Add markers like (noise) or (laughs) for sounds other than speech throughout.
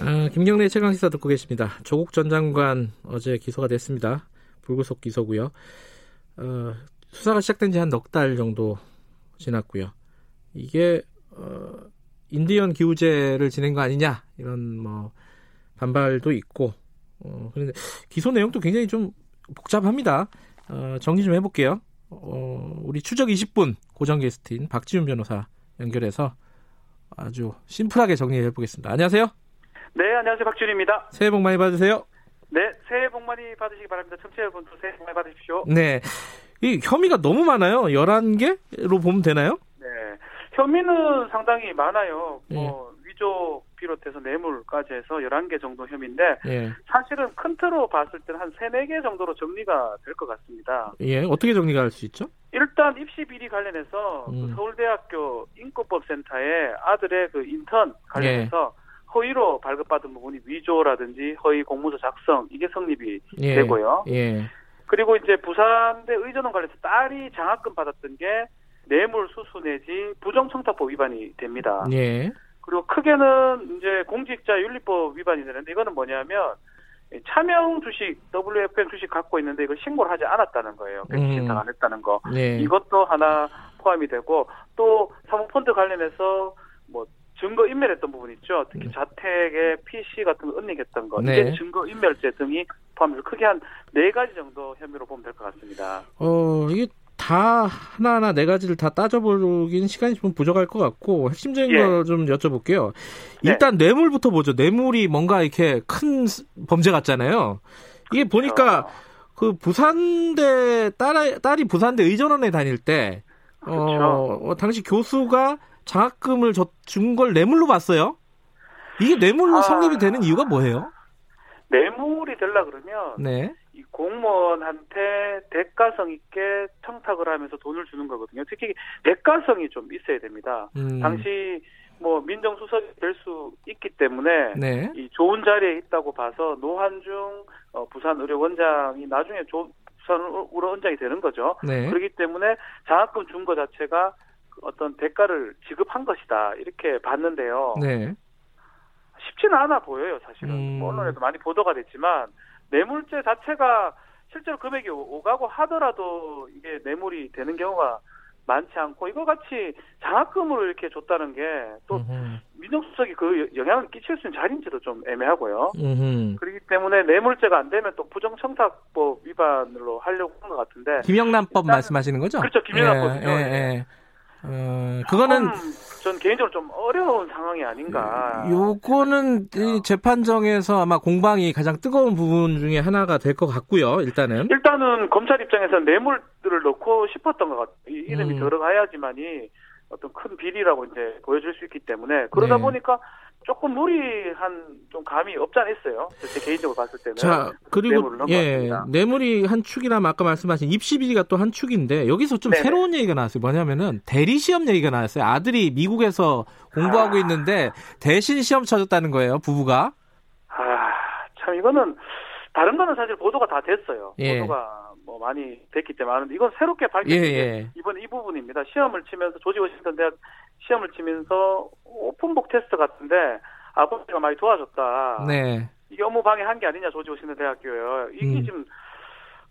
아, 김경래 최강 시사 듣고 계십니다. 조국 전 장관 어제 기소가 됐습니다. 불구속 기소고요. 어, 수사가 시작된 지 한 넉 달 정도 지났고요. 이게 어, 인디언 기우제를 지낸 거 아니냐 이런 뭐 반발도 있고 어, 그런데 기소 내용도 굉장히 좀 복잡합니다. 어, 정리 좀 해볼게요. 어, 우리 추적 20분 고정 게스트인 박지훈 변호사 연결해서 아주 심플하게 정리해 보겠습니다. 안녕하세요. 네, 안녕하세요. 박준입니다. 새해 복 많이 받으세요. 네, 새해 복 많이 받으시기 바랍니다. 청취자 여러분도 새해 복 많이 받으십시오. 네. 이 혐의가 너무 많아요. 11개로 보면 되나요? 네. 혐의는 상당히 많아요. 예. 뭐, 위조 비롯해서 뇌물까지 해서 11개 정도 혐의인데, 예. 사실은 큰 틀로 봤을 때는 한 3, 4개 정도로 정리가 될 것 같습니다. 예. 어떻게 정리가 할 수 있죠? 일단 입시 비리 관련해서 그 음. 서울대학교 인권법센터에 아들의 그 인턴 관련해서 예. 허위로 발급받은 부분이 위조라든지 허위 공문서 작성 이게 성립이 예. 되고요. 예. 그리고 이제 부산대 의전원 관련해서 딸이 장학금 받았던 게 뇌물 수수 내지 부정청탁법 위반이 됩니다. 예. 그리고 크게는 이제 공직자 윤리법 위반이 되는데 이거는 뭐냐면 차명 주식 WFM 주식 갖고 있는데 이걸 신고를 하지 않았다는 거예요. 백지 신탁 안 했다는 거. 예. 이것도 하나 포함이 되고 또 사모펀드 관련해서 뭐 증거 인멸했던 부분 있죠. 특히 자택에 PC 같은 거 은닉했던 거, 네. 이게 증거 인멸죄 등이 포함해서 크게 한 네 가지 정도 혐의로 보면 될 것 같습니다. 어, 이게 다 하나하나 네 가지를 다 따져보기는 시간이 좀 부족할 것 같고 핵심적인 예. 거좀 여쭤볼게요. 네. 일단 뇌물부터 보죠. 뇌물이 뭔가 이렇게 큰 스- 범죄 같잖아요. 이게 보니까 그 부산대 딸 딸이 부산대 의전원에 다닐 때 어, 그렇죠. 어, 당시 교수가 장학금을 준 걸 뇌물로 봤어요. 이게 뇌물로 아. 성립이 되는 이유가 뭐예요? 뇌물이 되려 그러면 네. 이 공무원한테 대가성 있게 청탁을 하면서 돈을 주는 거거든요. 특히 대가성이 좀 있어야 됩니다. 음, 당시 뭐 민정수석이 될 수 있기 때문에 네. 이 좋은 자리에 있다고 봐서 노한중 어, 부산의료원장이 나중에 조, 부산의료원장이 되는 거죠. 네. 그렇기 때문에 장학금 준 거 자체가 그 어떤 대가를 지급한 것이다 이렇게 봤는데요. 네. 쉽지는 않아 보여요, 사실은. 음. 뭐 언론에도 많이 보도가 됐지만 뇌물죄 자체가 실제로 금액이 오- 오가고 하더라도 이게 뇌물이 되는 경우가 많지 않고 이거 같이 장학금으로 이렇게 줬다는 게 또. 민정수석이 그 여- 영향을 끼칠 수 있는 자리인지도 좀 애매하고요. 음흠. 그렇기 때문에 뇌물죄가 안 되면 또 부정청탁법 위반으로 하려고 한 것 같은데 김영란법 말씀하시는 거죠? 그렇죠, 김영란법이죠. 예, 예, 예. 어, 그거는 조금 전 개인적으로 좀 어려운 상황이 아닌가. 요거는 이 재판정에서 아마 공방이 가장 뜨거운 부분 중에 하나가 될 것 같고요. 일단은 일단은 검찰 입장에서는 뇌물들을 넣고 싶었던 것 같아요. 이 이름이 음. 들어가야지만이 어떤 큰 비리라고 이제 보여줄 수 있기 때문에 그러다 네. 보니까 조금 무리한 좀 감이 없지 않아 있어요. 제 개인적으로 봤을 때는. 자 그리고 예. 뇌물이 한 축이라면 아까 말씀하신 입시 비리가 또 한 축인데 여기서 좀 네네. 새로운 얘기가 나왔어요. 뭐냐면은 대리 시험 얘기가 나왔어요. 아들이 미국에서 공부하고 아. 있는데 대신 시험 쳐줬다는 거예요. 부부가 아, 참 이거는 다른 거는 사실 보도가 다 됐어요. 예. 보도가 뭐 많이 됐기 때문에 아는데 이건 새롭게 밝혀진 예, 게 예. 이번 이 부분입니다. 시험을 치면서 조지 워싱턴 대학 시험을 치면서 오픈북 테스트 같은데 아버지가 많이 도와줬다. 네 이게 업무 방해한 게 아니냐 조지 워싱턴 대학교요. 이게 음. 지금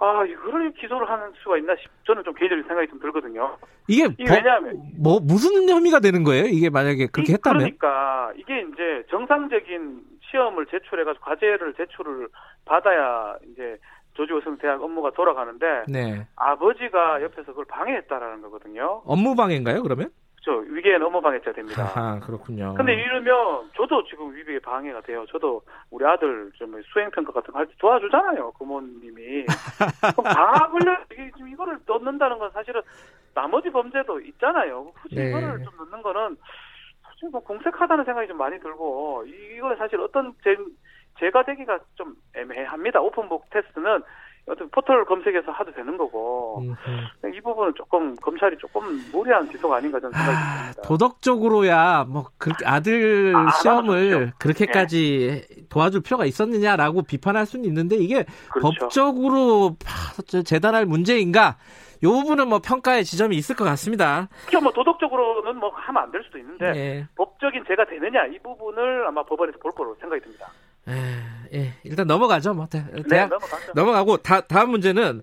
아 이거를 기소를 하는 수가 있나 싶 저는 좀 개인적인 생각이 좀 들거든요. 이게 이게 법- 왜냐하면 뭐 무슨 혐의가 되는 거예요? 이게 만약에 그렇게 이- 했다면 그러니까 이게 이제 정상적인 시험을 제출해가지고 과제를 제출을 받아야 이제 조지 워싱턴 대학 업무가 돌아가는데 네 아버지가 옆에서 그걸 방해했다라는 거거든요. 업무 방해인가요? 그러면? 저 위계엔 업무 방해죄 됩니다. 아하 그렇군요. 근데 이러면 저도 지금 위기에 방해가 돼요. 저도 우리 아들 좀 수행평가 같은 거 할 때 도와주잖아요. 부모님이. 그럼 다 (laughs) 걸려 지금 이거를 넣는다는 건 사실은 나머지 범죄도 있잖아요. 굳이 네. 이거를 좀 넣는 거는 좀 공색하다는 생각이 좀 많이 들고 이거는 사실 어떤 제, 제가 되기가 좀 애매합니다. 오픈북 테스트는 어떤 포털 검색에서 하도 되는 거고 이 부분은 조금 검찰이 조금 무리한 기소가 아닌가 저는 생각이 아, 듭니다. 도덕적으로야 뭐 그렇게 아들 아, 시험을 그렇게까지 네. 도와줄 필요가 있었느냐라고 비판할 수는 있는데 이게 그렇죠. 법적으로 재단할 문제인가? 이 부분은 뭐 평가의 지점이 있을 것 같습니다. 뭐 도덕적으로는 뭐 하면 안 될 수도 있는데 네. 법적인 죄가 되느냐 이 부분을 아마 법원에서 볼 거로 생각이 듭니다. 에, 예, 일단 넘어가죠. 뭐 대, 네, 넘어가죠. 넘어가고 다, 다음 문제는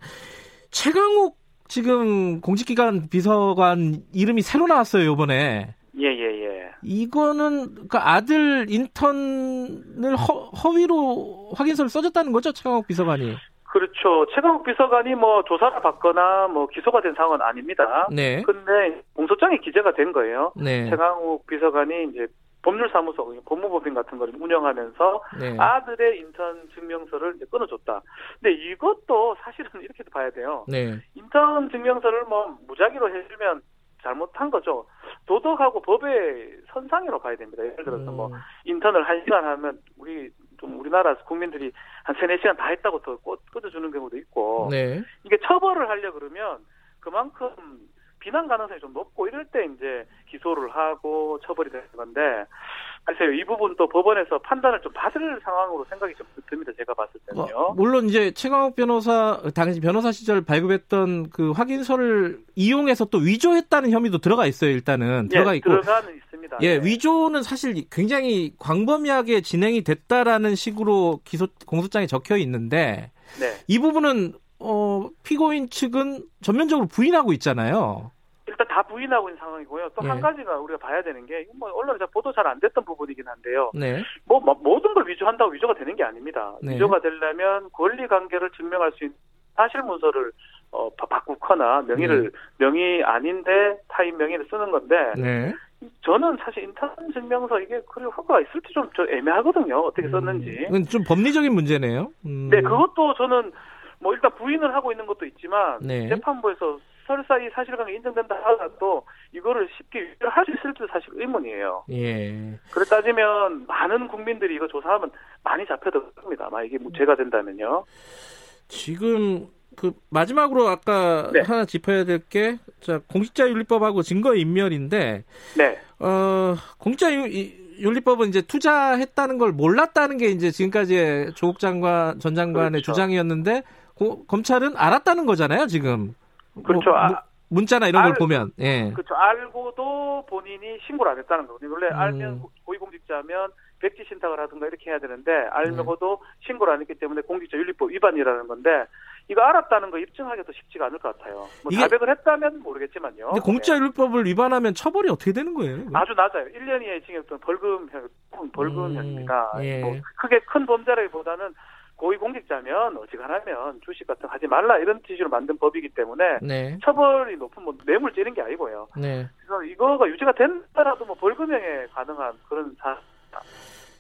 최강욱 지금 공직기관 비서관 이름이 새로 나왔어요 이번에. 예예예. 예, 예. 이거는 그 아들 인턴을 허, 허위로 확인서를 써줬다는 거죠 최강욱 비서관이. 그렇죠. 최강욱 비서관이 뭐 조사를 받거나 뭐 기소가 된 상황은 아닙니다. 네. 근데 공소장에 기재가 된 거예요. 네. 최강욱 비서관이 이제 법률사무소, 법무법인 같은 걸 운영하면서 네. 아들의 인턴 증명서를 이제 끊어줬다. 근데 이것도 사실은 이렇게도 봐야 돼요. 네. 인턴 증명서를 뭐 무작위로 해주면 잘못한 거죠. 도덕하고 법의 선상으로 봐야 됩니다. 예를 들어서 뭐 음. 인턴을 한 시간 하면 우리 좀 우리나라 국민들이 한 세네 시간 다 했다고 더 꺼져주는 경우도 있고 네. 이게 처벌을 하려 그러면 그만큼 비난 가능성이 좀 높고 이럴 때 이제 기소를 하고 처벌이 되는 건데 글쎄요 이 부분도 법원에서 판단을 좀 받을 상황으로 생각이 좀 듭니다 제가 봤을 때는요. 어, 물론 이제 최강욱 변호사 당시 변호사 시절 발급했던 그 확인서를 이용해서 또 위조했다는 혐의도 들어가 있어요 일단은 예, 들어가 있고 들어가는 있습니다. 예 네. 위조는 사실 굉장히 광범위하게 진행이 됐다라는 식으로 기소 공소장에 적혀 있는데 네. 이 부분은 어, 피고인 측은 전면적으로 부인하고 있잖아요. 일단 다 부인하고 있는 상황이고요. 또한 네. 가지가 우리가 봐야 되는 게, 뭐, 언론에서 보도 잘 안 됐던 부분이긴 한데요. 네. 뭐, 뭐, 모든 걸 위조한다고 위조가 되는 게 아닙니다. 네. 위조가 되려면 권리 관계를 증명할 수 있는 사실 문서를 어, 바꾸거나 명의를 네. 명의 아닌데 타인 명의를 쓰는 건데 네. 저는 사실 인턴 증명서 이게 그리 효과가 있을지 좀 애매하거든요. 어떻게 음, 썼는지. 음, 좀 법리적인 문제네요. 음. 네, 그것도 저는 뭐 일단 부인을 하고 있는 것도 있지만 네. 재판부에서 설사 이 사실관계 인정된다 하더라도 이거를 쉽게 할수 있을지 사실 의문이에요. 예. 그래 따지면 많은 국민들이 이거 조사하면 많이 잡혀들 겁니다. 아마 이게 문제가 된다면요. 지금 그 마지막으로 아까 네. 하나 짚어야 될 게 자 공직자 윤리법하고 증거 인멸인데 네. 어 공직자 윤리법은 이제 투자했다는 걸 몰랐다는 게 이제 지금까지의 조국 장관 전 장관의 그렇죠. 주장이었는데 고, 검찰은 알았다는 거잖아요, 지금. 그렇죠. 뭐, 아, 문자나 이런 알, 걸 보면. 예. 그렇죠. 알고도 본인이 신고를 안 했다는 거거든요. 원래 음. 알면 고위공직자면 백지 신탁을 하든가 이렇게 해야 되는데 알면서도 네. 신고를 안 했기 때문에 공직자 윤리법 위반이라는 건데 이거 알았다는 거 입증하기도 쉽지가 않을 것 같아요. 뭐 이게, 자백을 했다면 모르겠지만요. 근데 공직자윤리법을 네. 위반하면 처벌이 어떻게 되는 거예요? 아주 낮아요. 1년 이하의 징역도 벌금형, 벌금형입니다. 음, 예. 뭐 크게 큰 범죄라기보다는 고위공직자면 어지간하면 주식 같은 거 하지 말라 이런 취지로 만든 법이기 때문에 네. 처벌이 높은 뭐 뇌물 찌는 게 아니고요. 네. 그래서 이거가 유지가 된다라도 뭐 벌금형에 가능한 그런 사.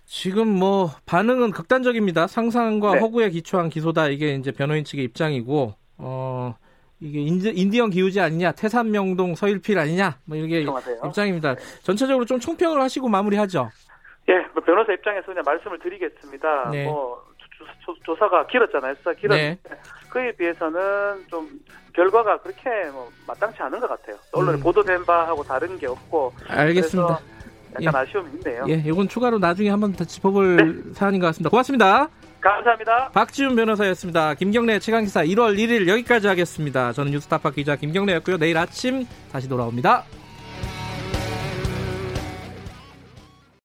지금 뭐 반응은 극단적입니다. 상상과 네. 허구에 기초한 기소다 이게 이제 변호인 측의 입장이고 어 이게 인디, 인디언 기우지 아니냐 태산명동 서일필 아니냐 뭐 이게 정하세요. 입장입니다. 네. 전체적으로 좀 총평을 하시고 마무리하죠. 예, 뭐 변호사 입장에서 그냥 말씀을 드리겠습니다. 네. 뭐 조, 사가 길었잖아요. 수사 길었는데 네. 그에 비해서는 좀 결과가 그렇게 뭐 마땅치 않은 것 같아요. 언론에 음. 보도된 바하고 다른 게 없고. 알겠습니다. 약간 예. 아쉬움이 있네요. 예, 이건 추가로 나중에 한번 더 짚어볼 네. 사안인 것 같습니다. 고맙습니다. 감사합니다. 박지훈 변호사였습니다. 김경래 최강기사 1월 1일 여기까지 하겠습니다. 저는 뉴스타파 기자 김경래였고요. 내일 아침 다시 돌아옵니다.